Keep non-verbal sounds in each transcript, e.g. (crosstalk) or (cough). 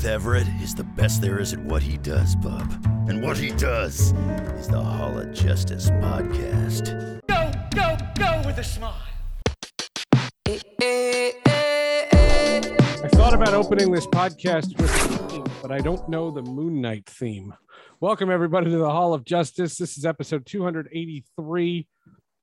Seth Everett is the best there is at what he does, bub. And what he does is the Hall of Justice podcast. Go, go, go with a smile. I thought about opening this podcast with a theme, but I don't know the Moon Knight theme. Welcome, everybody, to the Hall of Justice. This is episode 283.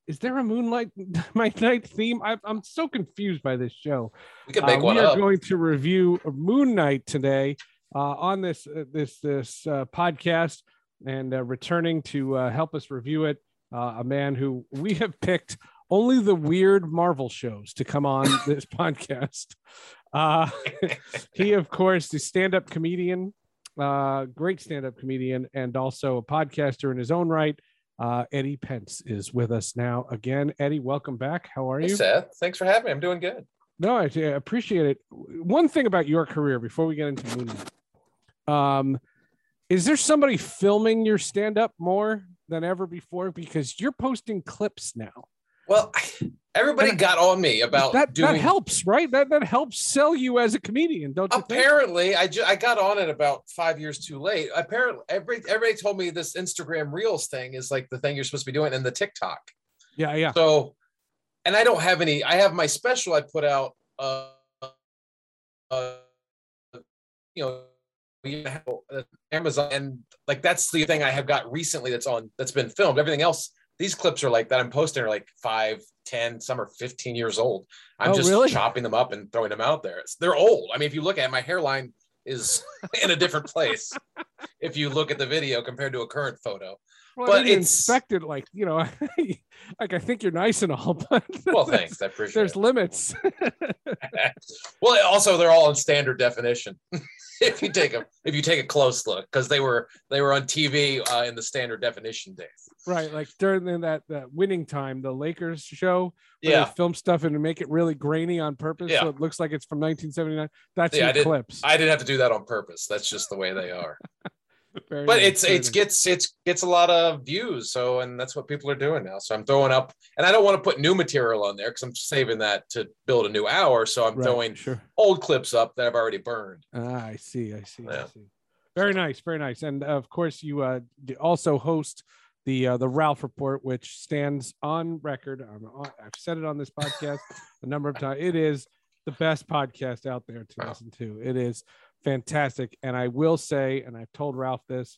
Is there a Moonlight (laughs) My Night theme? I, I'm so confused by this show. We could make Uh, one we are up. going to review Moon Knight today uh, on this uh, this this uh, podcast, and uh, returning to uh, help us review it, uh, a man who we have picked only the weird Marvel shows to come on (laughs) this podcast. Uh, he, of course, is stand-up comedian, uh, great stand-up comedian, and also a podcaster in his own right. Uh, Eddie Pence is with us now again. Eddie, welcome back. How are Hey, you? Seth. Thanks for having me. I'm doing good. No, I appreciate it. One thing about your career before we get into Moon Knight, um, is there somebody filming your stand up more than ever before? Because you're posting clips now. Well, everybody And got on me about that, doing. that helps, right? That that helps sell you as a comedian, don't you think? Apparently, I ju- I got on it about five years too late. Apparently, every everybody told me this Instagram Reels thing is like the thing you're supposed to be doing, and the TikTok. Yeah, yeah. So, and I don't have any. I have my special I put out. Uh, uh you know, you have, uh, Amazon, and like that's the thing I have got recently that's on that's been filmed. Everything else, these clips are like that I'm posting are like five, 10, some are 15 years old. I'm Oh, just really? chopping them up and throwing them out there. It's, they're old. I mean, if you look at it, my hairline is (laughs) in a different place (laughs) if you look at the video compared to a current photo. Well, but it's- inspect it like you know, (laughs) like I think you're nice and all, but Well, thanks. I appreciate There's it. limits. well also they're all in standard definition if you take a if you take a close look because they were they were on tv uh, in the standard definition days right, like during that that winning time, the Lakers show. where yeah they film stuff and make it really grainy on purpose, Yeah. so it looks like it's from 1979. That's Yeah, your I clips. i didn't have to do that on purpose that's just the way they are (laughs) Very but nice, it's it's gets it's gets a lot of views so and that's what people are doing now so i'm throwing up and i don't want to put new material on there because i'm saving that to build a new hour so i'm Right, throwing sure. old clips up that i've already burned Ah, I see. I see. I see. Very nice. Very nice. And of course, you uh, also host the uh, the Ralph Report, which stands on record. I'm on, I've said it on this podcast a number of (laughs) times. It is the best podcast out there to Wow. listen to. It is fantastic. And I will say, and I've told Ralph this,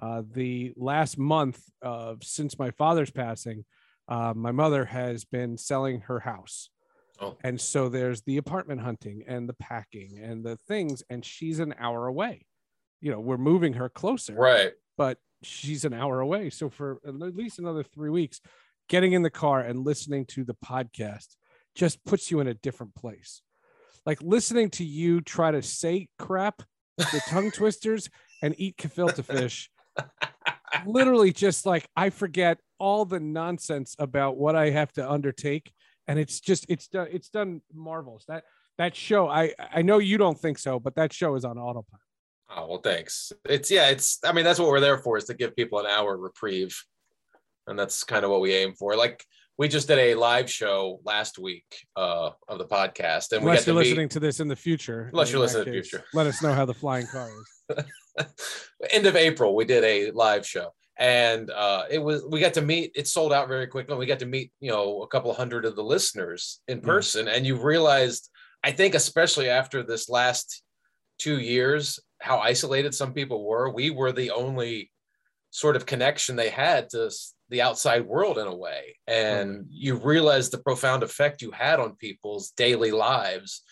uh, the last month of since my father's passing, uh, my mother has been selling her house. Oh. And so there's the apartment hunting and the packing and the things, and she's an hour away. You know, we're moving her closer, right but she's an hour away. So for at least another three weeks, getting in the car and listening to the podcast just puts you in a different place. Like listening to you try to say crap, the tongue (laughs) twisters, and eat gefilte fish. (laughs) Literally, just like I forget all the nonsense about what I have to undertake, and it's just it's done it's done marvels. That that show, I I know you don't think so, but that show is on autopilot. oh well thanks it's yeah it's i mean that's what we're there for is to give people an hour reprieve and that's kind of what we aim for like we just did a live show last week uh, of the podcast and we Unless got you're listening to this in the future. Unless you're listening to the future. Let us know how the flying car is. (laughs) end of April, we did a live show, and uh, it was we got to meet. It sold out very quickly. We got to meet, you know, a couple hundred of the listeners in person, and you realized, I think, especially after this last two years, how isolated some people were. We were the only sort of connection they had to the outside world in a way. And mm-hmm. you realize the profound effect you had on people's daily lives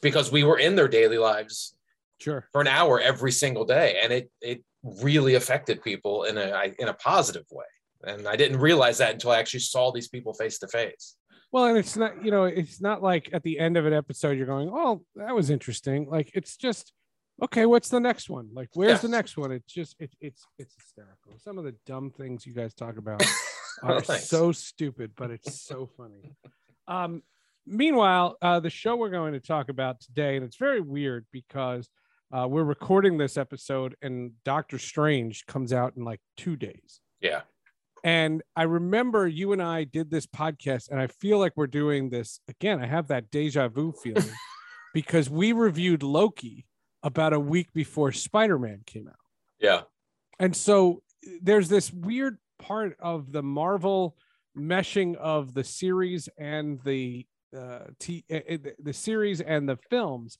because we were in their daily lives Sure. for an hour every single day. And it it really affected people in a in a positive way. And i didn't realize that until i actually saw these people face to face. Well, and it's not, you know, it's not like at the end of an episode you're going, "Oh, that was interesting." Like it's just, okay, what's the next one? Like, where's the next one? It's just, it, it's, it's hysterical. Some of the dumb things you guys talk about (laughs) are Thanks. so stupid, but it's so funny. Um, meanwhile, uh, the show we're going to talk about today, and it's very weird because uh, we're recording this episode, and Doctor Strange comes out in like two days. yeah And I remember you and I did this podcast, and I feel like we're doing this again. I have that deja vu feeling (laughs) because we reviewed Loki about a week before Spider Man came out. yeah And so there's this weird part of the Marvel meshing of the series and the uh, t- uh, uh, the series and the films.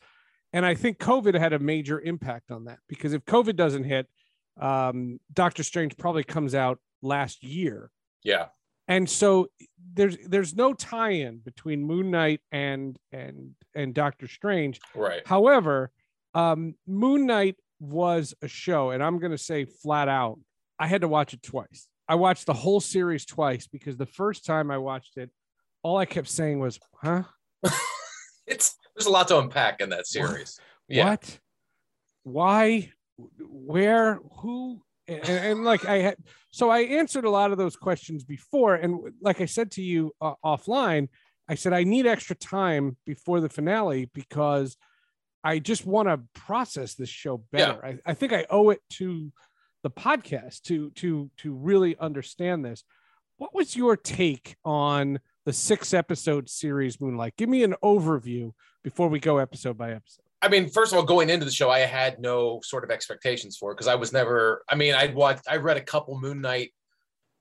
And I think COVID had a major impact on that because if COVID doesn't hit, um, Doctor Strange probably comes out last year. yeah And so there's there's no tie-in between Moon Knight and and and Doctor Strange. right However, um, Moon Knight was a show, and I'm going to say flat out, I had to watch it twice. I watched the whole series twice because the first time I watched it, all I kept saying was, "Huh? (laughs) it's there's a lot to unpack in that series yeah What? Why? Where? Who?" And, and like I had, so I answered a lot of those questions before, and like I said to you uh, offline, I said I need extra time before the finale because I just want to process this show better. I, I think I owe it to the podcast to to to really understand this. What was your take on the six episode series Moon Knight? Give me an overview before we go episode by episode. I mean, first of all, going into the show, I had no sort of expectations for it because I was never. I mean, I'd watched, I read a couple Moon Knight,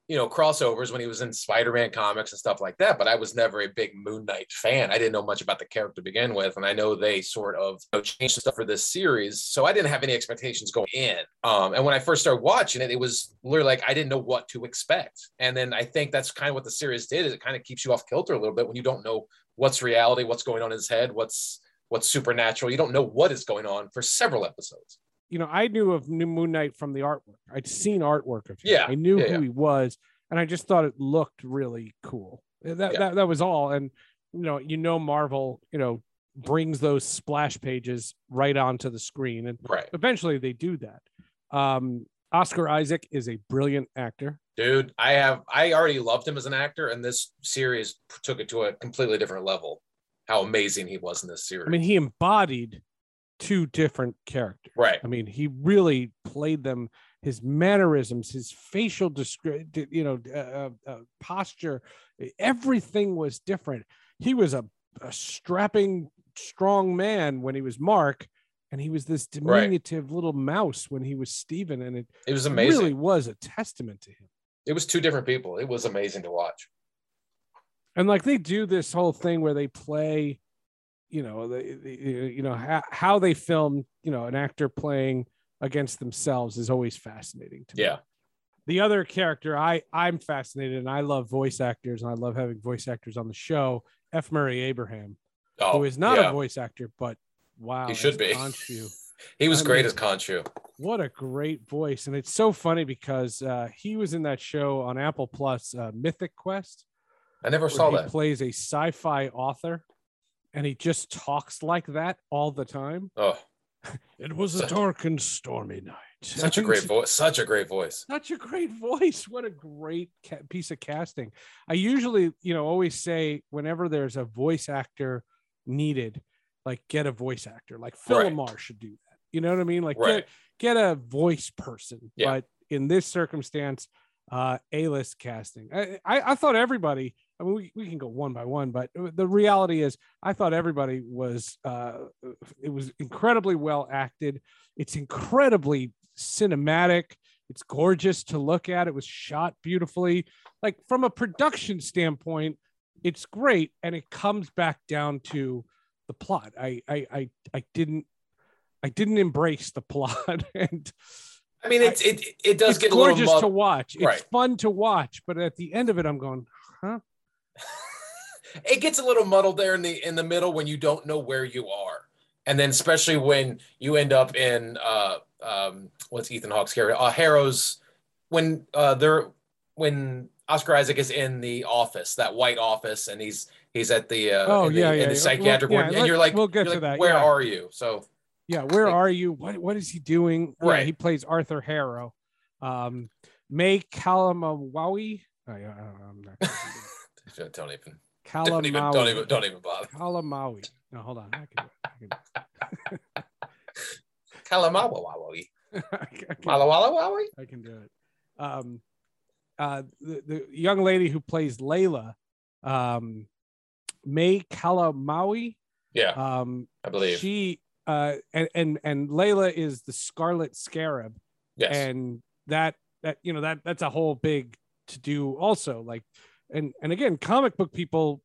you know, crossovers when he was in Spider-Man comics and stuff like that, but I was never a big Moon Knight fan. I didn't know much about the character to begin with, and I know they sort of you know, changed stuff for this series, so I didn't have any expectations going in. Um, and when I first started watching it, it was literally like I didn't know what to expect, and then I think that's kind of what the series did is it kind of keeps you off kilter a little bit when you don't know what's reality, what's going on in his head, what's what's supernatural. You don't know what is going on for several episodes. You know, I knew of New Moon Knight from the artwork. I'd seen artwork of him. Yeah, I knew yeah, who yeah. he was, and I just thought it looked really cool. That, Yeah. that that was all. And you know, you know, Marvel, you know, brings those splash pages right onto the screen, and Right. eventually they do that. Um, Oscar Isaac is a brilliant actor. Dude, I have I already loved him as an actor, and this series took it to a completely different level. How amazing he was in this series. I mean, he embodied two different characters. right. I mean, he really played them. His mannerisms, his facial descri- you know, uh, uh, posture, everything was different. He was a, a strapping, strong man when he was Mark, and he was this Right. diminutive little mouse when he was Stephen, and it It was amazing. really was a testament to him. It was two different people. It was amazing to watch. and like they do this whole thing where they play you know the, the you know how, how they film you know an actor playing against themselves is always fascinating to me Yeah. the other character i i'm fascinated and i love voice actors and i love having voice actors on the show f murray abraham Oh, who is not yeah. a voice actor but wow He should be. Khonshu, He was I great mean- as Khonshu. what a great voice and it's so funny because uh, he was in that show on apple plus uh, mythic quest I never saw he that. plays a sci-fi author and he just talks like that all the time Oh, (laughs) it was a dark and stormy night such a great voice. Such a great voice. such a great (laughs) voice what a great ca- piece of casting i usually you know always say whenever there's a voice actor needed like get a voice actor like phil Right. lamarr should do that you know what i mean like Right. get get a voice person Yeah. but in this circumstance uh a-list casting I, I i thought everybody i mean we, we can go one by one but the reality is i thought everybody was uh it was incredibly well acted it's incredibly cinematic it's gorgeous to look at it was shot beautifully like from a production standpoint it's great and it comes back down to the plot i i i, I didn't i didn't embrace the plot (laughs) and I mean, it's it it does it's get a little gorgeous to watch. It's Right. fun to watch, but at the end of it, I'm going, huh? (laughs) it gets a little muddled there in the in the middle when you don't know where you are and then especially when you end up in uh um what's ethan hawke's character uh harrow's when uh they're when oscar isaac is in the office that white office and he's he's at the uh Oh, in the, yeah, in yeah, the psychiatric Well, ward yeah, and you're like we'll get to like, that, where yeah. are you so Yeah, where Like- are you? What what is he doing? Yeah, Right. he plays Arthur Harrow. Um, May Kalamawawi. Oh, yeah, I don't know, I'm not gonna do that. Don't even don't even don't even don't even bother Kalamawi. No, hold on. I can do it. I can. Kalamawawawi. I Malawawawi? I can do it. Um, uh, the, the young lady who plays Layla, um, May Calamawy. yeah Um, i believe she uh, and and and Layla is the Scarlet Scarab. yes and that that you know that that's a whole big to do also like and and again comic book people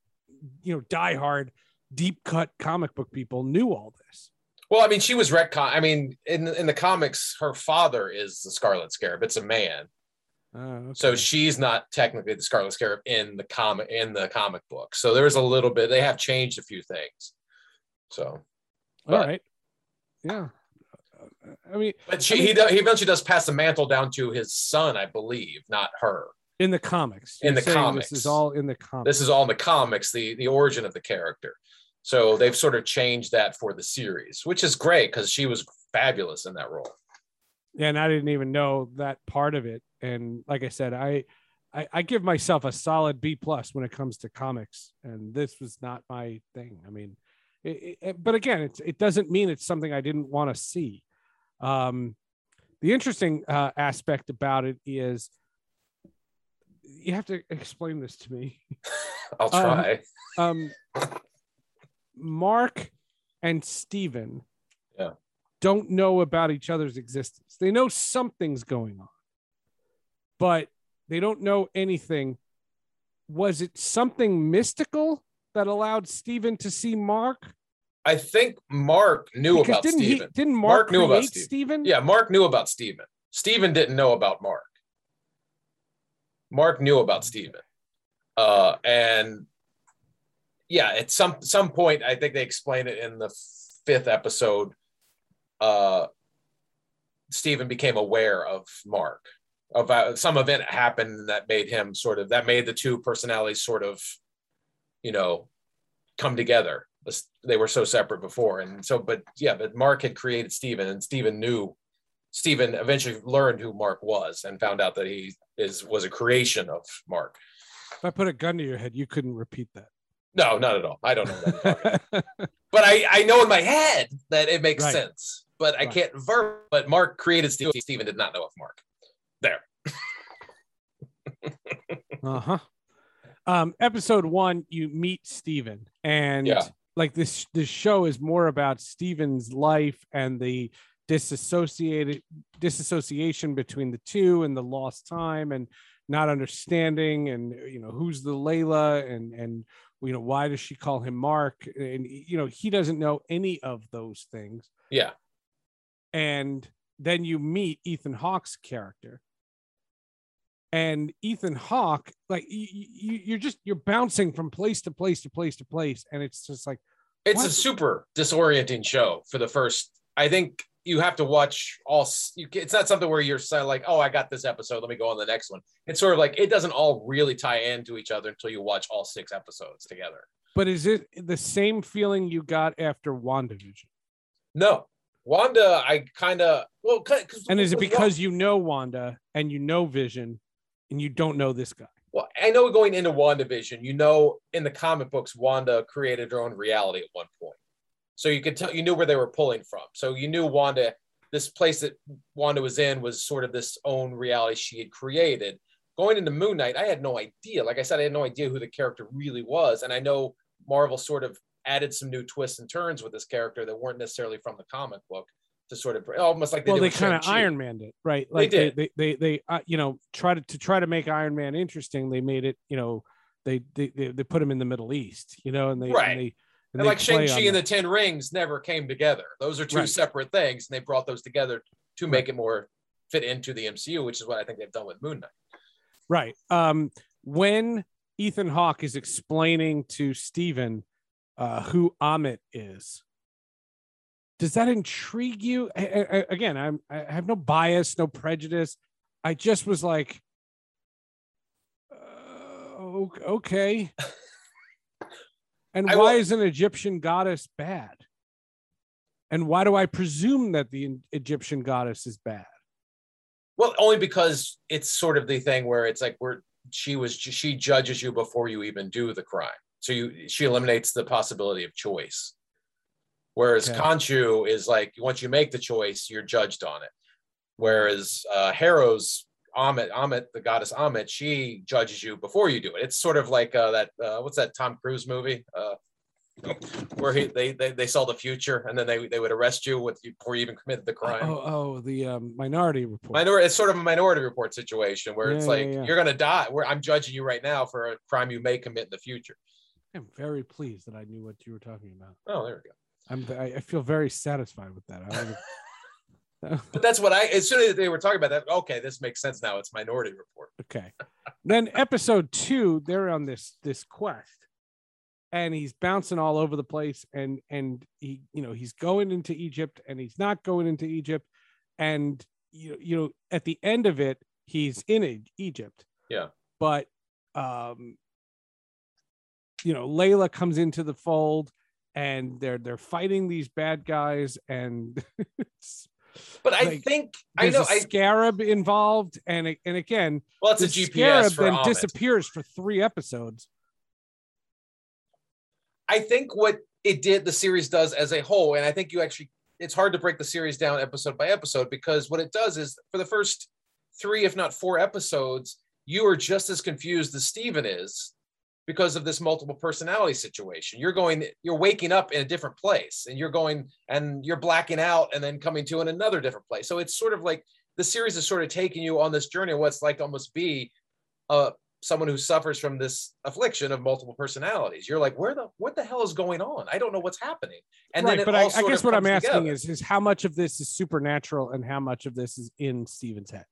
you know die hard deep cut comic book people knew all this Well, I mean, she was retcon. I mean, in in the comics, her father is the Scarlet Scarab. It's a man, Uh, so she's not technically the Scarlet Scarab in the comic in the comic book. So there's a little bit. They have changed a few things. So, all but- right yeah i mean but she I mean- he he eventually does pass the mantle down to his son, I believe, not her. In the comics In the comics. this is all in the comics This is all in the comics, the the origin of the character. So they've sort of changed that for the series, which is great because she was fabulous in that role. Yeah, and i didn't even know that part of it and like i said i I, I give myself a solid B plus when it comes to comics, and this was not my thing. I mean, it, it, but again, it's, it doesn't mean it's something I didn't want to see. Um, the interesting uh, aspect about it is you have to explain this to me. (laughs) I'll Um, try. Um, Mark and Steven Yeah. don't know about each other's existence. They know something's going on, but they don't know anything. Was it something mystical that allowed Steven to see Mark? I think Mark knew Because about didn't Steven. he didn't Mark, Mark knew about Steven. Steven? Yeah, Mark knew about Steven. Steven didn't know about Mark. Mark knew about Steven. Uh, and yeah, at some some point, I think they explained it in the fifth episode. Uh, Steven became aware of Mark. Of uh, some event happened that made him sort of that made the two personalities sort of, you know, come together. They were so separate before, and so but yeah, but Mark had created Steven, and Steven knew. Steven eventually learned who Mark was and found out that he is was a creation of Mark. If I put a gun to your head, you couldn't repeat that. No, not at all. I don't know. What I'm talking about. that. (laughs) but I, I know in my head that it makes Right. sense. But I can't ver. But Mark created Steven. Steven did not know of Mark. There. (laughs) uh-huh um episode one you meet steven and Yeah. like this this show is more about steven's life and the disassociated disassociation between the two and the lost time and not understanding and you know who's the layla and and you know why does she call him mark and you know he doesn't know any of those things Yeah. and then you meet Ethan Hawke's character. And Ethan Hawke, like you, you, you're just you're bouncing from place to place to place to place, and it's just like It's What? a super disorienting show for the first. I think you have to watch all. You, it's not something where you're like, oh, I got this episode. Let me go on the next one. It's sort of like it doesn't all really tie into each other until you watch all six episodes together. But is it the same feeling you got after WandaVision? No, Wanda, I kind of well. 'cause And is it because you know Wanda and you know Vision, and you don't know this guy? Well, I know going into WandaVision, you know, in the comic books, Wanda created her own reality at one point. So you could tell, you knew where they were pulling from. So you knew Wanda, this place that Wanda was in was sort of this own reality she had created. Going into Moon Knight, I had no idea. Like I said, I had no idea who the character really was. And I know Marvel sort of added some new twists and turns with this character that weren't necessarily from the comic book to sort of almost like they well, they kind of Iron Manned it, right? Like they, did. they, they, they, uh, you know, try to to try to make Iron Man interesting. They made it, you know, they they they, they put him in the Middle East, you know, and they Right. and they, And they like Shang-Chi and the. Ten Rings never came together. Those are two Right. separate things, and they brought those together to make it more fit into the MCU, which is what I think they've done with Moon Knight. Right. Um, when Ethan Hawke is explaining to Steven uh, who Ammit is, does that intrigue you? I, I, again, I'm I have no bias, no prejudice. I just was like, uh, okay. (laughs) and I why will- is an Egyptian goddess bad? And why do I presume that the Egyptian goddess is bad? Well, only because it's sort of the thing where it's like we're she was she judges you before you even do the crime. So you she eliminates the possibility of choice. Whereas Okay. Khonshu is like once you make the choice, you're judged on it. Whereas uh Harrow's Ammit, Ammit, the goddess Ammit, she judges you before you do it. It's sort of like uh, that. Uh, what's that Tom Cruise movie? Uh, where he they, they they saw the future and then they they would arrest you with you before you even committed the crime. Oh, oh, the um, Minority Report. Minority, it's sort of a minority report situation where it's like yeah, yeah. you're gonna die. Where I'm judging you right now for a crime you may commit in the future. I'm very pleased that I knew what you were talking about. Oh, there we go. I'm I, feel very satisfied with that. I (laughs) But that's what I. As soon as they were talking about that, okay, this makes sense now. It's Minority Report. okay. Then episode two, they're on this this quest, and he's bouncing all over the place, and and he you know he's going into Egypt and he's not going into Egypt, and you you know at the end of it he's in Egypt. Yeah. But um, you know Layla comes into the fold, and they're they're fighting these bad guys, and (laughs) it's But I Like, think I know. a I scarab involved, and and again, well, it's a scarab GPS for then Ammit. disappears for three episodes. I think what it did, the series does as a whole, and I think you actually, it's hard to break the series down episode by episode because what it does is for the first three, if not four episodes, you are just as confused as Steven is because of this multiple personality situation. You're going, you're waking up in a different place and you're going and you're blacking out and then coming to in another different place. So it's sort of like the series is sort of taking you on this journey of what's like to almost be uh, someone who suffers from this affliction of multiple personalities. You're like, where the what the hell is going on? I don't know what's happening. And right, then but I, I guess what I'm asking together. is is how much of this is supernatural and how much of this is in Steven's head.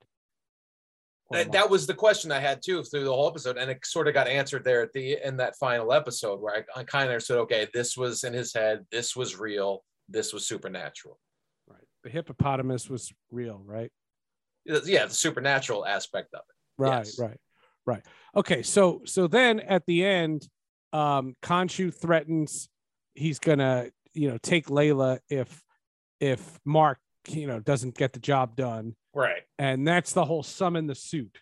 That, that was the question I had too through the whole episode, and it sort of got answered there at the in that final episode where I, I kind of said, okay, this was in his head, this was real, this was supernatural. right. The hippopotamus was real, right? Yeah, the supernatural aspect of it. Right, Yes. right, right. Okay, so so then at the end, um, Khonshu threatens he's gonna, you know, take Layla if if Mark, you know, doesn't get the job done. Right. and that's the whole summon the suit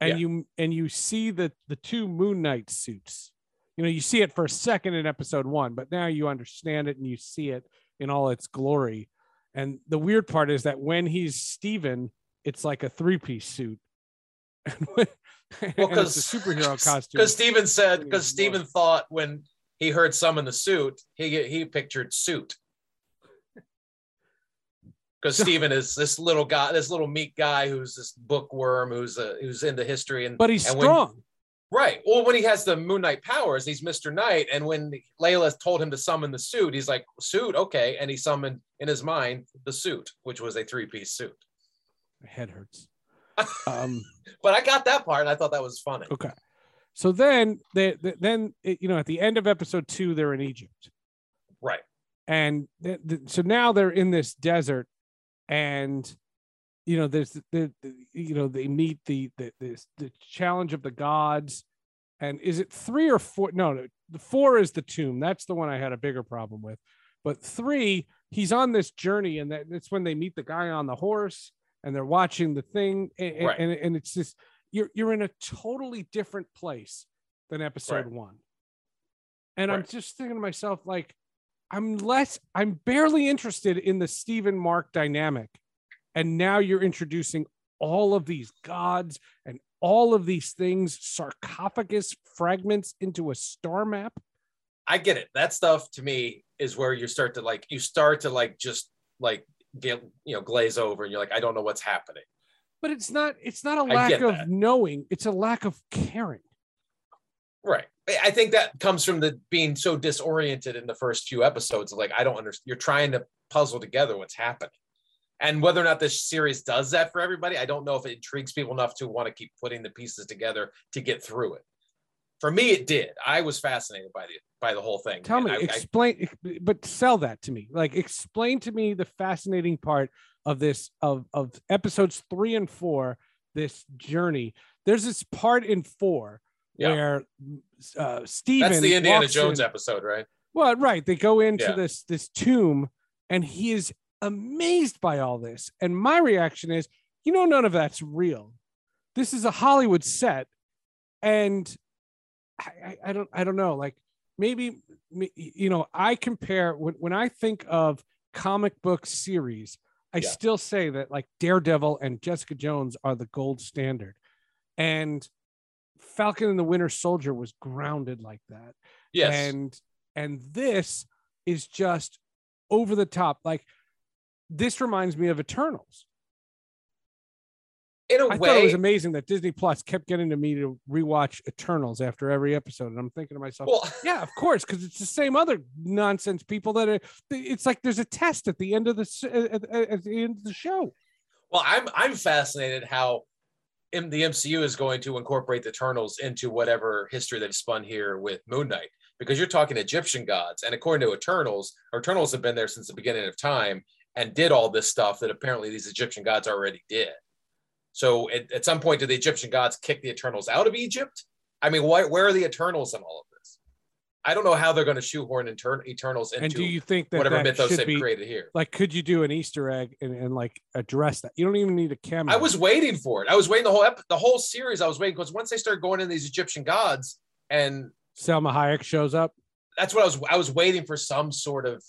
and Yeah. you and you see the the two moon knight suits you know you see it for a second in episode one but now you understand it and you see it in all its glory and the weird part is that when he's steven it's like a three-piece suit (laughs) Well, and it's a because superhero (laughs) costume Because Steven said, because Steven thought when he heard summon the suit, he he pictured suit. Because Steven is this little guy, this little meek guy who's this bookworm who's uh, who's into history and but he's and when- strong right. Well, when he has the Moon Knight powers, he's Mister Knight, and when Layla told him to summon the suit, he's like suit, okay, and he summoned in his mind the suit, which was a three piece suit. my head hurts (laughs) um But I got that part, and I thought that was funny. Okay. So then they, they then you know at the end of episode 2 they're in Egypt. Right. And th- th- so now they're in this desert and you know there's the, the you know they meet the the this the challenge of the gods and is it 3 or 4 no no the 4 is the tomb that's the one I had a bigger problem with but 3 he's on this journey and that, that's when they meet the guy on the horse and they're watching the thing a- a- Right. and, and it's just you're you're in a totally different place than episode Right. one. And I'm just thinking to myself, like, I'm less, I'm barely interested in the Stephen Mark dynamic. And now you're introducing all of these gods and all of these things, sarcophagus fragments into a star map. I get it. That stuff to me is where you start to like you start to like just like get you know glaze over and you're like I don't know what's happening. But it's not, it's not a lack of that. knowing, it's a lack of caring. Right. I- I think that comes from the being so disoriented in the first few episodes. Like I don't understand. You're trying to puzzle together what's happening. And whether or not this series does that for everybody, I don't know if it intrigues people enough to want to keep putting the pieces together to get through it. For me, it did. I was fascinated by the by the whole thing. Tell And me, I- I- explain, but sell that to me. Like, explain to me the fascinating part of this of of episodes three and four. This journey. There's this part in four Yeah. where uh, Steven that's the Indiana Jones in- episode, right? Well, right. They go into Yeah. this this tomb, and he is amazed by all this. And my reaction is, you know, none of that's real. This is a Hollywood set, and I, I, I don't I don't know. Like maybe you know, I compare when when I think of comic book series, I Yeah. still say that like Daredevil and Jessica Jones are the gold standard, and Falcon and the Winter Soldier was grounded like that. Yes. and and this is just over the top. Like this reminds me of eternals. In a i way, thought it was amazing that disney plus kept getting to me to rewatch eternals after every episode and i'm thinking to myself well, (laughs) yeah of course because it's the same other nonsense people that are it's like there's a test at the end of the at, at- the end of the show. Well, I'm I'm fascinated how the MCU is going to incorporate the Eternals into whatever history they've spun here with Moon Knight, because you're talking Egyptian gods, and according to Eternals, Eternals have been there since the beginning of time and did all this stuff that apparently these Egyptian gods already did. So at, at some point, did the Egyptian gods kick the Eternals out of Egypt? I mean, why, where are the Eternals in all of? I don't know how they're going to shoehorn Etern- Eternals into and do you think that whatever that mythos they've be created here. like could you do an easter egg and, and like address that you don't even need a camera I was waiting for it. I was waiting the whole ep- the whole series. I was waiting because once they started going into these Egyptian gods, and salma hayek shows up that's what I was. I was waiting for some sort of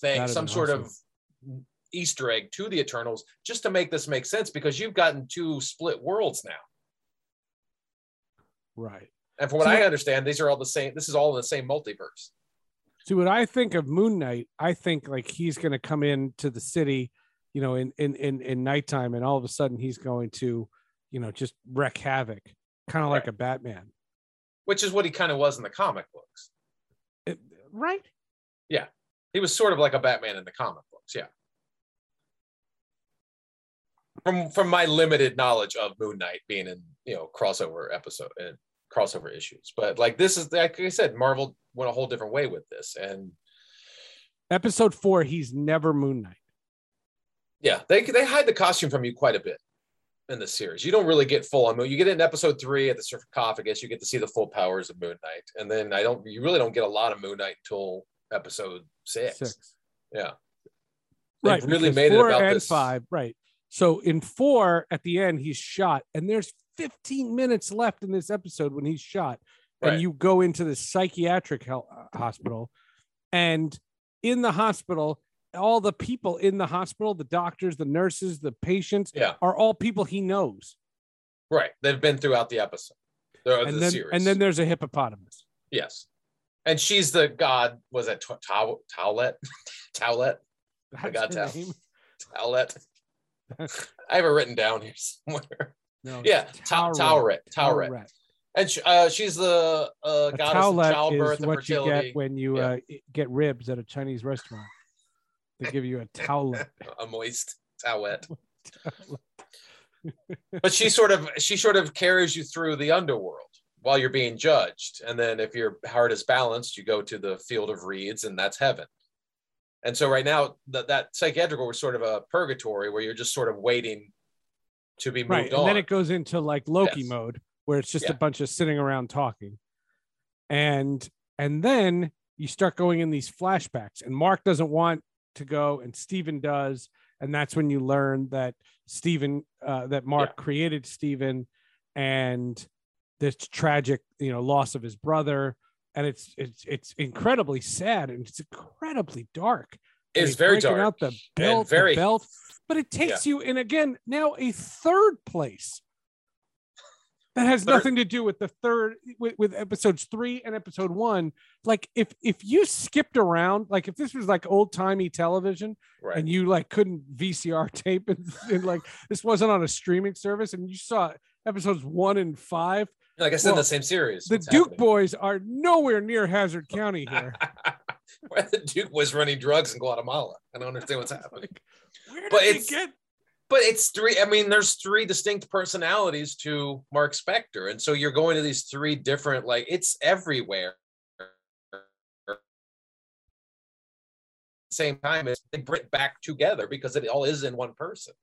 thing, That'd some sort awesome. of Easter egg to the Eternals, just to make this make sense. Because you've gotten two split worlds now, right and from what So- I understand, these are all the same. This is all in the same multiverse. See what I think of Moon Knight, I think like he's going to come into the city, you know, in in in in nighttime, and all of a sudden he's going to, you know, just wreak havoc, kind of like a Batman, Which is what he kind of was in the comic books. It- right? Yeah, he was sort of like a Batman in the comic books, yeah. From from my limited knowledge of Moon Knight being in you know crossover episode and crossover issues, but like this is like I said, Marvel went a whole different way with this, and Episode four, he's never Moon Knight. yeah, they they hide the costume from you quite a bit in the series. You don't really get full on Moon. You get it in episode three at the sarcophagus. You get to see the full powers of Moon Knight, and then I don't. You really don't get a lot of Moon Knight until episode six. Six. Yeah, They right? really made it about and this. five, right? So in four, at the end, he's shot, and there's 15 minutes left in this episode when he's shot, and you go into the psychiatric hel- uh, hospital, and in the hospital, all the people in the hospital, the doctors, the nurses, the patients, Yeah. are all people he knows. Right. They've been throughout the episode. The, And the then, series. and then there's a hippopotamus. yes. And she's the god, was that Tau- Tau- Towlet? Towlet? That's house. name. Towlet. (laughs) I have it written down here somewhere. No, Yeah, it's Tau- Tauret. Towret. Towret. Tauret. And she, uh, she's the uh, A goddess of childbirth is and what you fertility. get when you Yeah. uh, get ribs at a Chinese restaurant. They give you a towlet. (laughs) a moist towet. (laughs) but she sort of she sort of carries you through the underworld while you're being judged and then if your heart is balanced you go to the field of reeds and that's heaven and so right now that that psychiatric was sort of a purgatory where you're just sort of waiting to be moved right, on and then it goes into like Loki Yes. mode, where it's just Yeah. a bunch of sitting around talking, and and then you start going in these flashbacks, and Mark doesn't want to go, and Steven does, and that's when you learn that Steven, uh, that Mark created Steven, and this tragic, you know, loss of his brother, and it's it's it's incredibly sad and it's incredibly dark. It's very dark Out the belt, the very- belt, but it takes you in again now a third place that has Third- nothing to do with the third with, with episodes three and episode one. Like if if you skipped around, like if this was like old timey television right and you like couldn't VCR (laughs) tape and, and like this wasn't on a streaming service and you saw episodes one and five, like i said well, the same series the What's Duke happening? boys are nowhere near Hazzard County here. (laughs) (laughs) why the Duke was running drugs in Guatemala. I don't understand what's (laughs) happening. Where But it's- get? But it's three. I mean, there's three distinct personalities to Mark Spector, and so you're going to these three different. Like it's everywhere. Same time as they bring it back together because it all is in one person.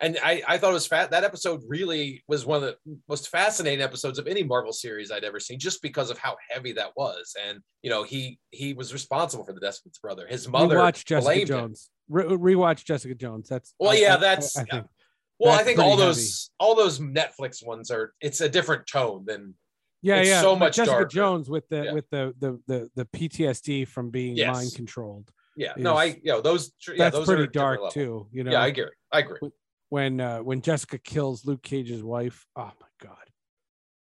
And I, I thought it was fat. That episode really was one of the most fascinating episodes of any Marvel series I'd ever seen, just because of how heavy that was. And you know, he he was responsible for the death of his brother. His mother Rewatch Jessica. Jones. Re- rewatch Jessica Jones. That's Well, I- yeah, I- that's- I, think Well, I think all those all those Netflix ones are it's a different tone than yeah, yeah. so much Jessica darker. Jones with the Yeah. with the, the the the PTSD from being Yes. mind controlled. yeah. No, I Is- you know those yeah That's those pretty are a different dark level. too. You know, Yeah, I agree. I agree. When uh, when Jessica kills Luke Cage's wife. Oh my god,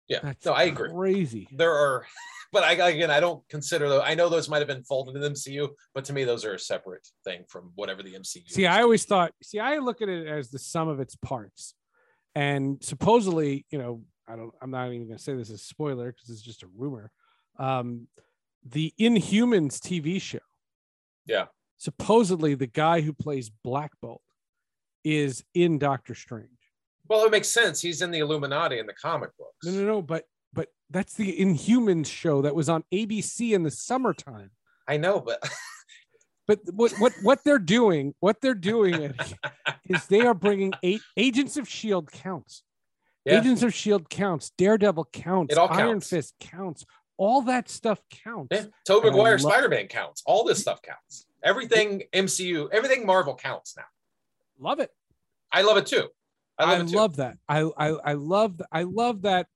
Yeah, that's no, I agree. Crazy. There are, (laughs) but I again I don't consider those. I know those might have been folded in the MCU, but to me those are a separate thing from whatever the MCU. See. I always thought. See, I look at it as the sum of its parts, and supposedly, you know, I don't. I'm not even going to say this is a spoiler because it's just a rumor. Um, the Inhumans TV show. Yeah. Supposedly, the guy who plays Black Bolt is in Doctor Strange. well, it makes sense. He's in the Illuminati in the comic books. No, no, no. But but that's the Inhumans show that was on ABC in the summertime. I know, but (laughs) But what what what they're doing, what they're doing is (laughs) they are bringing eight Agents of Shield counts. yeah, Agents of Shield counts, Daredevil counts, It all counts. Iron. Fist counts. All that stuff counts. yeah. Tobey Maguire, Spider Man counts. All this stuff counts. Everything MCU, everything Marvel counts now. Love it. I love it too. I I love love, it too. that. I, I I love I love that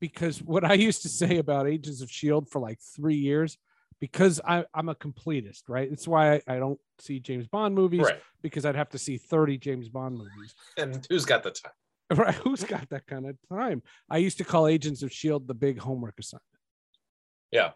because what I used to say about Agents of Shield for like three years, because I, I'm a completist, right? It's why I, I don't see James Bond movies Right. because I'd have to see 30 James Bond movies. (laughs) And who's got the time? (laughs) Right? Who's got that kind of time? I used to call Agents of Shield the big homework assignment. Yeah.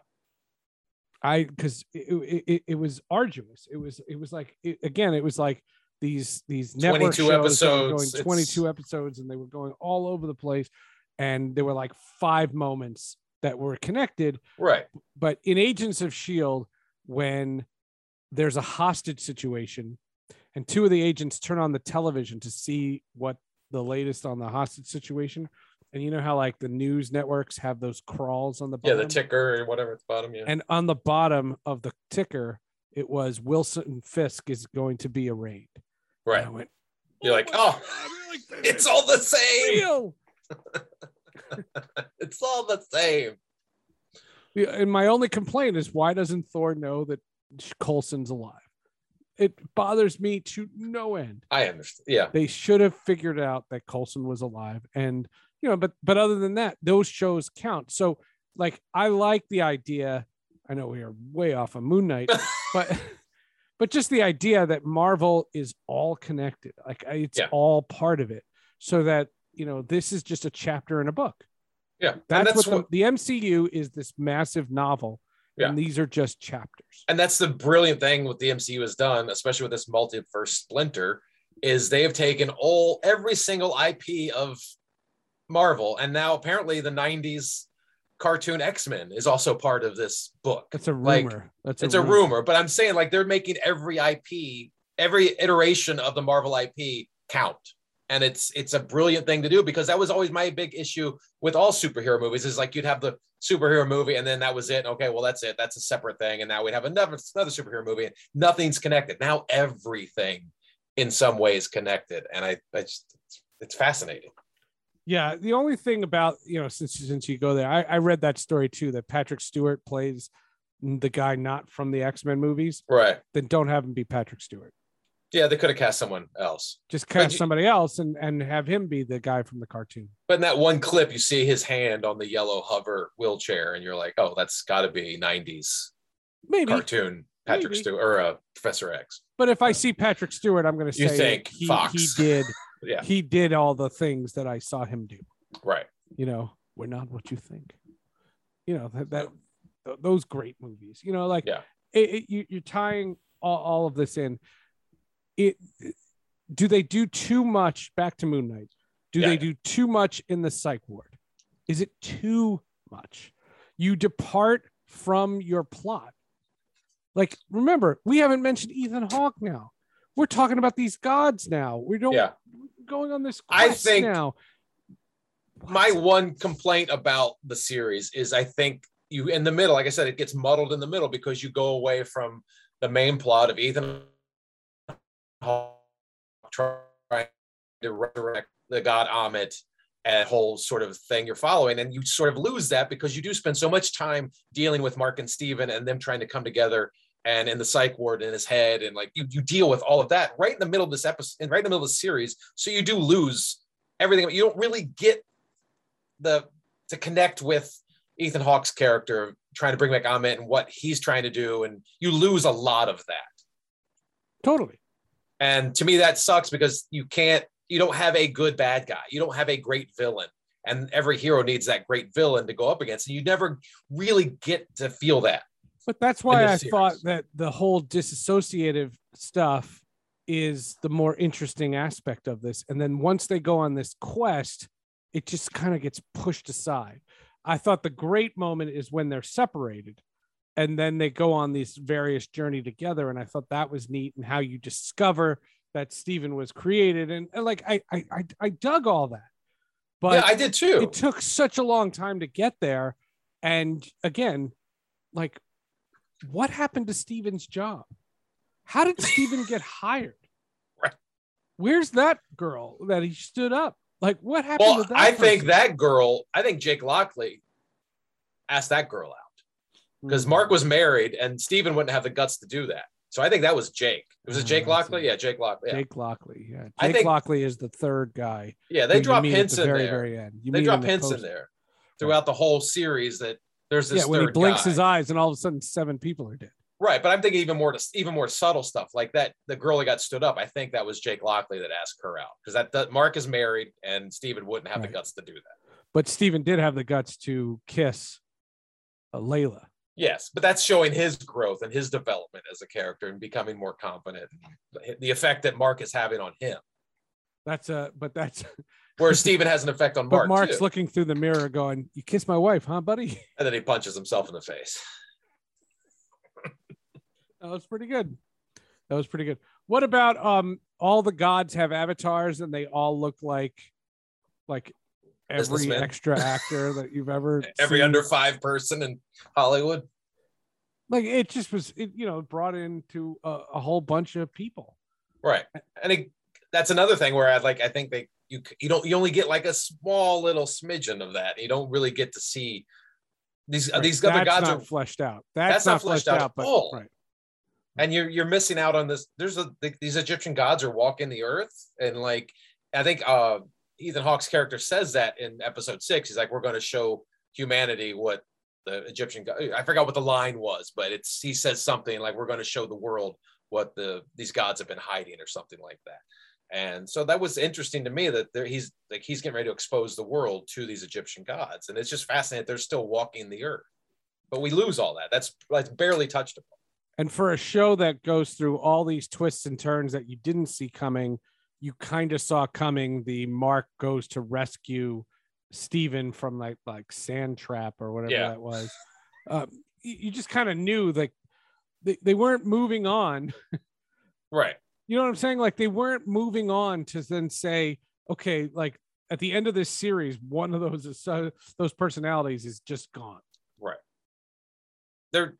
I because it, it, it, it was arduous. It was it was like it, again, it was like these these network 22 shows that were episodes, going it's- 22 episodes, and they were going all over the place, and there were like five moments that were connected. Right. But in Agents of Shield, when there's a hostage situation, and two of the agents turn on the television to see what the latest on the hostage situation, and you know how like the news networks have those crawls on the bottom? Yeah, the ticker or whatever at the bottom. Yeah. and on the bottom of the ticker, it was Wilson Fisk is going to be arraigned. Right. I went, You're like, oh, oh like, it's all the same. (laughs) It's all the same. Yeah, And my only complaint is why doesn't Thor know that Coulson's alive? It bothers me to no end. I understand. Yeah. They should have figured out that Coulson was alive, and you know, but but other than that, those shows count. So, like, I like the idea. I know we are way off on Moon Knight, (laughs) but but just the idea that Marvel is all connected, like it's Yeah. all part of it, so that you know this is just a chapter in a book. Yeah. That's, that's what, what, the, the MCU is. This massive novel, Yeah. and these are just chapters. and that's the brilliant thing what the MCU has done, especially with this multiverse splinter, is they have taken all every single IP of Marvel, and now apparently the '90s cartoon X-Men is also part of this book. That's a Like, rumor. That's it's a rumor, but I'm saying like they're making every IP, every iteration of the Marvel IP count. And it's it's a brilliant thing to do because that was always my big issue with all superhero movies is like you'd have the superhero movie and then that was it. Okay, well that's it. That's a separate thing. And now we'd have another another superhero movie and nothing's connected. Now everything in some way is connected. And I, I just it's, it's fascinating. Yeah, the only thing about you know since since you go there, I, I read that story too that Patrick Stewart plays the guy not from the X Men movies. Right. Then don't have him be Patrick Stewart. Yeah, they could have cast someone else. Just cast you- somebody else and and have him be the guy from the cartoon. But in that one clip, you see his hand on the yellow hover wheelchair, and you're like, "Oh, that's got to be '90s Maybe, cartoon Patrick Maybe. Stewart or uh, Professor X." but if I see Patrick Stewart, I'm going to say You think he, Fox. he did Yeah, he did all the things that I saw him do. right. You know, we're not what you think. You know that, that th- those great movies. You know, like Yeah. it, it- you, you're tying all, all of this in. It do they do too much? Back to Moon Knight. Do Yeah. they do too much in the psych ward? Is it too much? You depart from your plot. Like, remember, we haven't mentioned Ethan Hawke now. We're talking about these gods now. We don't Yeah. Going on this I think- now. my one complaint about the series is I think you in the middle, like I said, it gets muddled in the middle because you go away from the main plot of Ethan Hawke trying to resurrect the god Ammit and whole sort of thing you're following, and you sort of lose that because you do spend so much time dealing with Mark and Steven and them trying to come together and in the psych ward in his head and like you, you deal with all of that right in the middle of this episode and right in the middle of the series so you do lose everything you don't really get the to connect with Ethan Hawke's character trying to bring back Ammit and what he's trying to do, and you lose a lot of that. Totally. And to me, that sucks because you can't, you don't have a good bad guy, you don't have a great villain, and every hero needs that great villain to go up against, and you never really get to feel that. But that's why I this thought that the whole disassociative stuff is the more interesting aspect of this. And then once they go on this quest, it just kind of gets pushed aside. I thought the great moment is when they're separated and then they go on this various journey together. And I thought that was neat and how you discover that Steven was created. And, and like I, I I I dug all that. But yeah, I did too. it took such a long time to get there. And again, like, what happened to Steven's job? How did Steven get (laughs) hired? Right. Where's that girl that he stood up? Like, what happened well? I think that girl, I think Jake Lockley asked that girl out because Hmm. Mark was married and Steven wouldn't have the guts to do that. So I think that was Jake. Was it Ah, Jake Lockley? Yeah, Jake Lockley. Yeah, Jake Lockley. Yeah, Jake I think- Lockley is the third guy. yeah they drop hints the in very, there. very end. You they drop hints in there throughout the whole series that there's this Yeah, when he blinks guy. his eyes, and all of a sudden, seven people are dead. Right, but I'm thinking even more to even more subtle stuff like that. The girl that got stood up, I think that was Jake Lockley that asked her out because that, that Mark is married and Steven wouldn't have Right. the guts to do that. But Steven did have the guts to kiss uh, Layla. Yes, but that's showing his growth and his development as a character and becoming more confident. The effect that Mark is having on him, That's a, but that's, (laughs) where Steven has an effect on Mark. but Mark's too. looking through the mirror, going, "You kissed my wife, huh, buddy?" (laughs) and then he punches himself in the face. (laughs) That was pretty good. That was pretty good. What about um all the gods have avatars and they all look like like every extra actor that (laughs) you've ever Every seen? under five person in Hollywood. like it just was it you know brought into a, a whole bunch of people. Right. And it, that's another thing where I like I think they you you don't you only get like a small little smidgen of that. You don't really get to see these uh, these other That's gods are fleshed out. That's, That's not, not fleshed out out, at all. right. and you're you're missing out on this. There's a th- these Egyptian gods are walking the earth and like I think uh Ethan Hawke's character says that in episode six. He's like, we're going to show humanity what the Egyptian god. I forgot what the line was, but it's he says something like we're going to show the world what the these gods have been hiding or something like that. And so that was interesting to me that there, he's like he's getting ready to expose the world to these Egyptian gods, and it's just fascinating. They're still walking the earth, but we lose all that. That's that's barely touched upon. And for a show that goes through all these twists and turns that you didn't see coming, you kind of saw coming the Mark goes to rescue Steven from like like sand trap or whatever Yeah. that was. Um, you, you just kind of knew like they, they weren't moving on. (laughs) Right. You know what I'm saying? Like they weren't moving on to then say, okay, like at the end of this series, one of those so uh, those personalities is just gone. Right. They're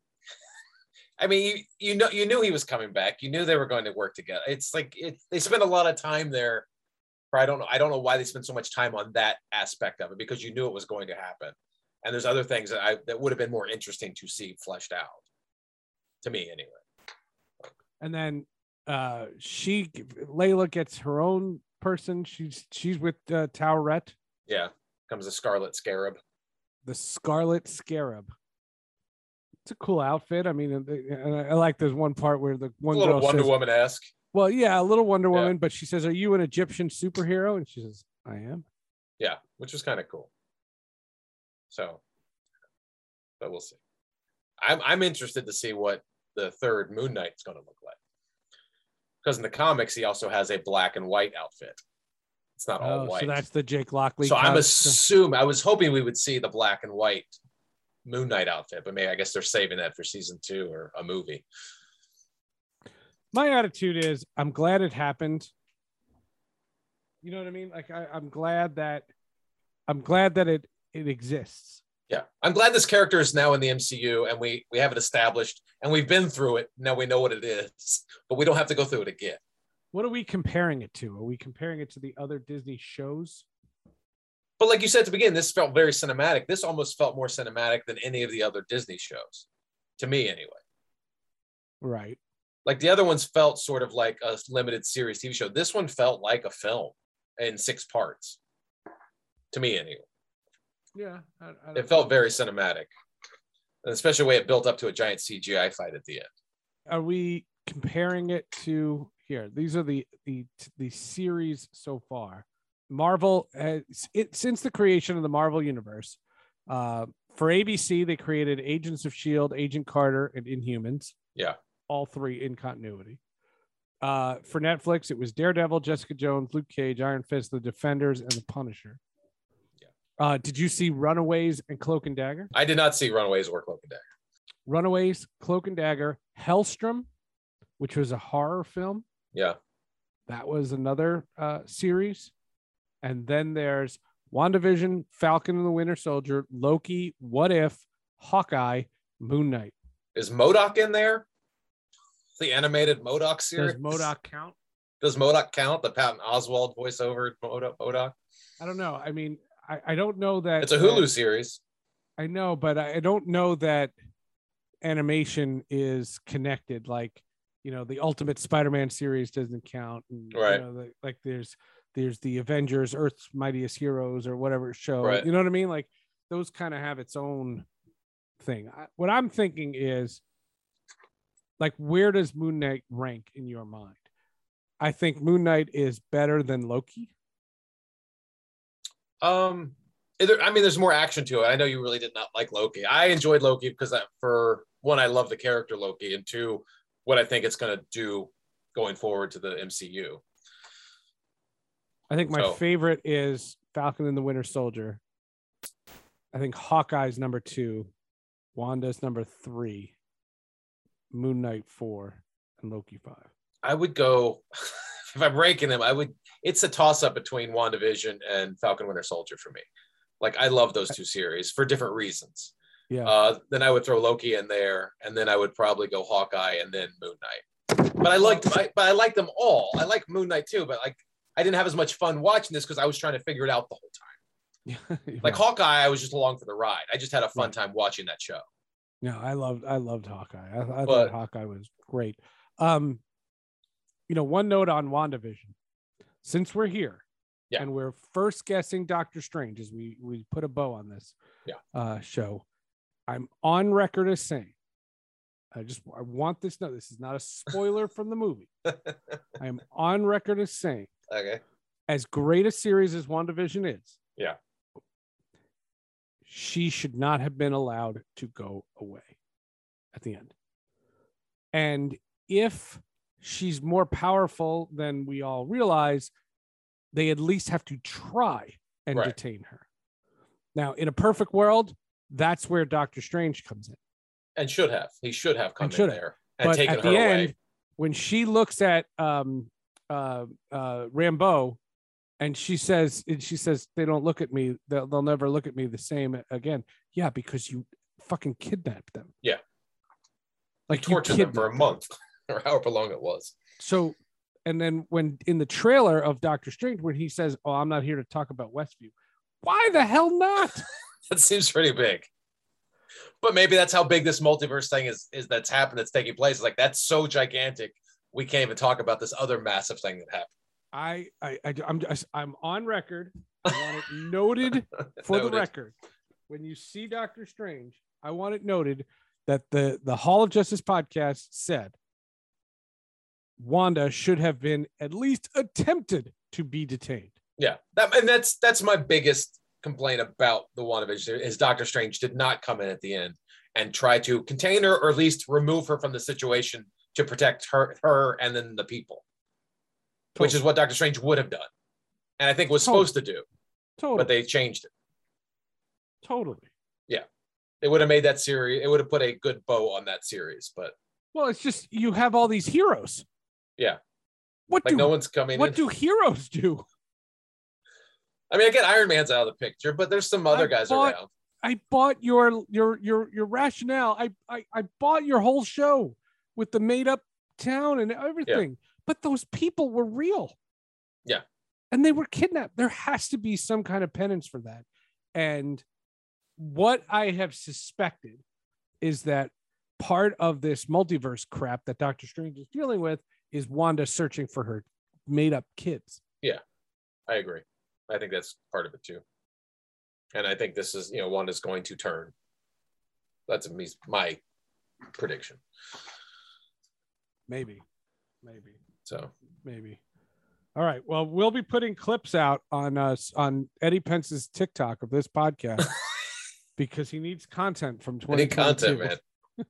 I mean, you you know you knew he was coming back. You knew they were going to work together. It's like it they spent a lot of time there. I don't know. I don't know why they spent so much time on that aspect of it because you knew it was going to happen. And there's other things that I that would have been more interesting to see fleshed out. To me, anyway. and then uh she Layla gets her own person. She's she's with uh, Tauret, Yeah. Comes a scarlet scarab. the Scarlet Scarab. It's a cool outfit. I mean, and they- and I like there's one part where the A one little girl Wonder Woman esque. "Well, yeah, a little Wonder Yeah. Woman," but she says, "Are you an Egyptian superhero?" And she says, "I am." Yeah, which was kind of cool. So, but we'll see. I'm I'm interested to see what the third Moon Knight is going to look like. Because in the comics, he also has a black and white outfit. It's not all Oh, white. so that's the Jake Lockley. So I'm assuming I was hoping we would see the black and white Moon Knight outfit, but maybe I guess they're saving that for season two or a movie. My attitude is I'm glad it happened. You know what I mean? Like I, I'm glad that I'm glad that it it exists. Yeah, I'm glad this character is now in the MCU and we we have it established and we've been through it. Now we know what it is, but we don't have to go through it again. What are we comparing it to? Are we comparing it to the other Disney shows? But like you said at the beginning, this felt very cinematic. This almost felt more cinematic than any of the other Disney shows, to me anyway. Right. Like the other ones felt sort of like a limited series TV show. This one felt like a film in six parts, to me anyway. Yeah. I, I It felt very cinematic, and especially the way it built up to a giant CGI fight at the end. Are we comparing it to here? These are the the the series so far. Marvel has it since the creation of the Marvel universe. Uh, for ABC, they created Agents of Shield, Agent Carter, and Inhumans. Yeah. all three in continuity. Uh, for Netflix, it was Daredevil, Jessica Jones, Luke Cage, Iron Fist, The Defenders, and The Punisher. Uh, did you see Runaways and Cloak and Dagger? I did not see Runaways or Cloak and Dagger. Runaways, Cloak and Dagger, Helstrom, which was a horror film. Yeah. That was another uh, series. And then there's WandaVision, Falcon and the Winter Soldier, Loki, What If, Hawkeye, Moon Knight. Is M.O.D.O.K. in there? The animated M.O.D.O.K. series. Does M.O.D.O.K. count? Does M.O.D.O.K. count? The Patton Oswalt voiceover Modoc. M.O.D.O.K.? I don't know. I mean, I, I don't know that It's a Hulu uh, series. I know, but I don't know that animation is connected. Like, you know, the Ultimate Spider-Man series doesn't count. And, you Right. know, the- like there's there's the Avengers, Earth's Mightiest Heroes, or whatever show. Right. You know what I mean? Like those kind of have its own thing. I, what I'm thinking is, like, where does Moon Knight rank in your mind? I think Moon Knight is better than Loki. Um, there- I mean, there's more action to it. I know you really did not like Loki. I enjoyed Loki because I, for one, I love the character Loki, and two, what I think it's going to do going forward to the MCU. I think my So- favorite is Falcon and the Winter Soldier. I think Hawkeye's number two, Wanda's number three, Moon Knight four, and Loki five. I would go (laughs) if I'm ranking them. I would. It's a toss up between WandaVision and Falcon Winter Soldier for me. Like I love those two series for different reasons. Yeah, Uh, then I would throw Loki in there, and then I would probably go Hawkeye and then Moon Knight. But I liked, I, but I like them all. I like Moon Knight too, but like I didn't have as much fun watching this because I was trying to figure it out the whole time. yeah. (laughs) Like Hawkeye, I was just along for the ride. I just had a fun Right. time watching that show. no, I loved I loved Hawkeye. I, I But- thought Hawkeye was great. Um, you know, one note on WandaVision. Since we're here, Yeah. and we're first guessing Doctor Strange as we we put a bow on this Yeah. uh, show, I'm on record as saying, I just I want this note. This is not a spoiler from the movie. (laughs) I am on record as saying, Okay. as great a series as WandaVision is, Yeah. she should not have been allowed to go away at the end. And if she's more powerful than we all realize, they at least have to try and Right. detain her. Now, in a perfect world, that's where Doctor Strange comes in. And should have. He should have come And in there and but taken at her the away. end, when she looks at um, uh, uh, Rambeau, and she says, and she says, they don't look at me. They'll, they'll never look at me the same again. Yeah, because you fucking kidnapped them. Yeah. like you tortured them for a month or however long it was. So, and then when in the trailer of Doctor Strange, when he says, "Oh, I'm not here to talk about Westview," why the hell not? (laughs) That seems pretty big. But maybe that's how big this multiverse thing is is that's happened that's taking place. It's Like that's so gigantic. We can't even talk about this other massive thing that happened. I, I, I I'm just, I'm on record. I want it noted (laughs) for the record. When you see Doctor Strange, I want it noted that the the Hall of Justice podcast said Wanda should have been at least attempted to be detained. Yeah. That and that's that's my biggest complaint about the WandaVision is Doctor Strange did not come in at the end and try to contain her or at least remove her from the situation to protect her her and then the people. Which is what Doctor Strange would have done. And I think was Totally. supposed to do, totally, but they changed it. totally. Yeah. It would have made that series. It would have put a good bow on that series. But Well, it's just you have all these heroes. Yeah. What like do no one's coming what in. do heroes do? I mean, I get Iron Man's out of the picture, but there's some other I guys bought- around. I bought your your your your rationale. I I, I bought your whole show with the made up town and everything. But those people were real. Yeah. And they were kidnapped. There has to be some kind of penance for that. And what I have suspected is that part of this multiverse crap that Doctor Strange is dealing with is Wanda searching for her made up kids. Yeah, I agree. I think that's part of it too. And I think this is, you know, is going to turn. That's my prediction. Maybe. Maybe. So maybe. All right. Well, we'll be putting clips out on us on Eddie Pence's TikTok of this podcast (laughs) because he needs content from any 2022. content, man.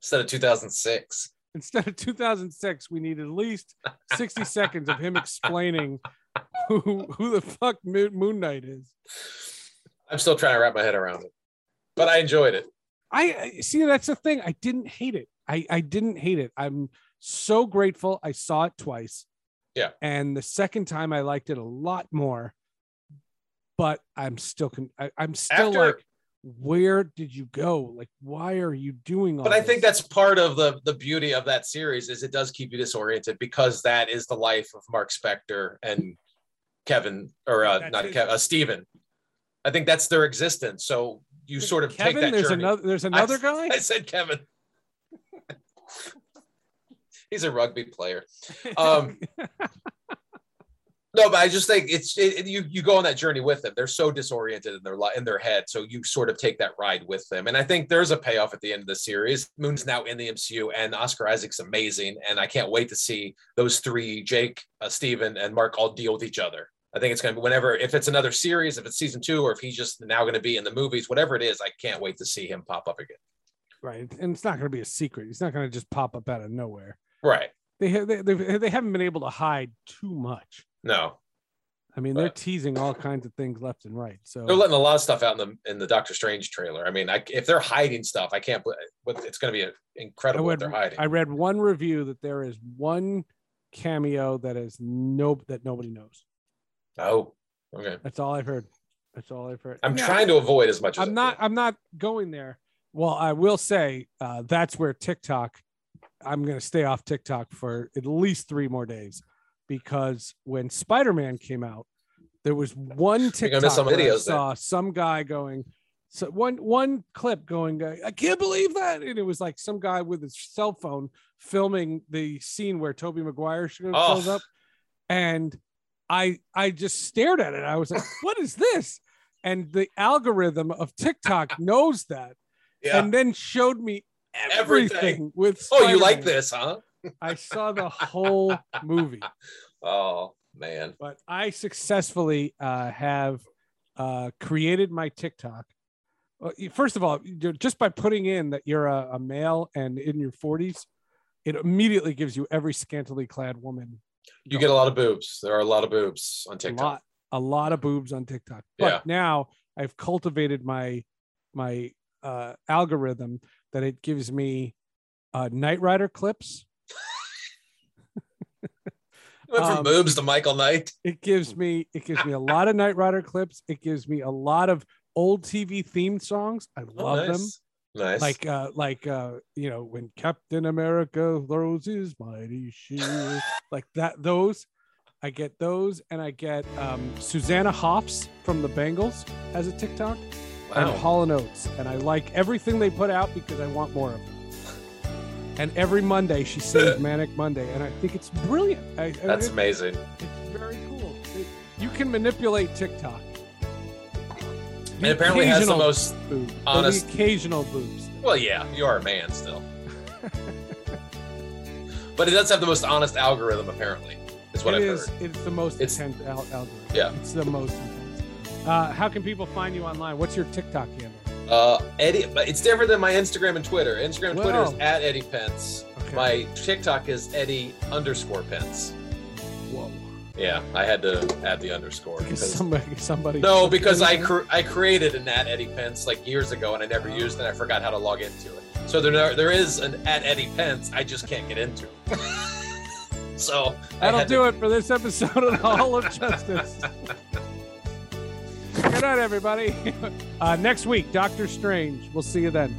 Instead of 2006. Instead of 2006, we need at least 60 (laughs) seconds of him explaining who who the fuck Moon Knight is. I'm still trying to wrap my head around it, but I enjoyed it. I see that's the thing. I didn't hate it. I I didn't hate it. I'm so grateful I saw it twice. Yeah. And the second time I liked it a lot more. But I'm still con- I, I'm still After- like where did you go? Like why are you doing all But I think that's part of the the beauty of that series is it does keep you disoriented because that is the life of Mark Spector and Kevin or uh, That's not Kevin, uh, Steven. I think that's their existence. So you sort of Kevin, take that there's journey. another there's another (laughs) I, guy. I said Kevin. (laughs) He's a rugby player. Um, (laughs) No, but I just think it's it, it- you you go on that journey with them. They're so disoriented in their in their head, so you sort of take that ride with them. And I think there's a payoff at the end of the series. Moon's now in the MCU, and Oscar Isaac's amazing, and I can't wait to see those three, Jake, uh, Steven, and Mark, all deal with each other. I think it's going to be whenever if it's another series, if it's season two, or if he's just now going to be in the movies, whatever it is. I can't wait to see him pop up again. right. And it's not gonna be a secret. He's not gonna just pop up out of nowhere. Right? They they, they, they haven't been able to hide too much. No, I mean, they're teasing all kinds of things left and right. So they're letting a lot of stuff out in the in the Doctor Strange trailer. I mean, I, if they're hiding stuff, I can't. But it's going to be I, incredible what read, they're hiding. I read one review that there is one cameo that is no that nobody knows. oh, okay. That's all I've heard. That's all I've heard. I'm Yeah, trying to avoid as much as I'm I not. I'm not going there. Well, I will say uh, that's where TikTok. I'm going to stay off TikTok for at least three more days because when Spider-Man came out, there was one TikTok some I videos then. saw some guy going. So one one clip going, I can't believe that, and it was like some guy with his cell phone filming the scene where Tobey Maguire shows Oh. shows up, and I I just stared at it. I was like, "What is this?" And the algorithm of TikTok (laughs) knows that, Yeah. and then showed me Everything. everything, with. oh, you like this, huh? I saw the whole movie, (laughs) Oh man. but I successfully uh, have uh, created my TikTok. First of all, just by putting in that you're a, a male and in your 40s, it immediately gives you every scantily clad woman. You get a lot of boobs. There are a lot of boobs on a TikTok. lot, a lot of boobs on TikTok. But Yeah. now I've cultivated my my uh, algorithm that it gives me uh, Knight Rider clips. Went (laughs) from Um, boobs to Michael Knight. It gives me it gives me a lot of Knight Rider clips. It gives me a lot of old TV theme songs. I Oh, love them. nice. Nice. Like uh like uh you know when Captain America throws his mighty shield (laughs) like that those I get those and I get um Susanna Hoffs from the Bangles as a TikTok and wow. Hall and Oates and I like everything they put out because I want more of them. And every Monday she sings Manic Monday and I think it's brilliant. I, That's amazing. it's very cool. It- you can manipulate TikTok. It apparently has the most. boob, honest- the occasional boobs. Well, yeah, you are a man still. but it does have the most honest algorithm, apparently, is what It I've is. heard. It's the most It's- intense al- algorithm. Yeah. It's the most intense. Uh, how can people find you online? What's your TikTok handle? Uh, Eddie, it's different than my Instagram and Twitter. Instagram and Twitter is at Eddie Pence. Okay. My TikTok is Eddie underscore Pence. Whoa. Yeah, I had to add the underscore Because because somebody, somebody. no, because I cr- I created an at Eddie Pence like years ago and I never used it. and I forgot how to log into it. So there there is an at Eddie Pence. I just can't get into. it. (laughs) so I That'll do to- it for this episode of the Hall of Justice. (laughs) Good night, everybody. (laughs) uh, next week, Doctor Strange. We'll see you then.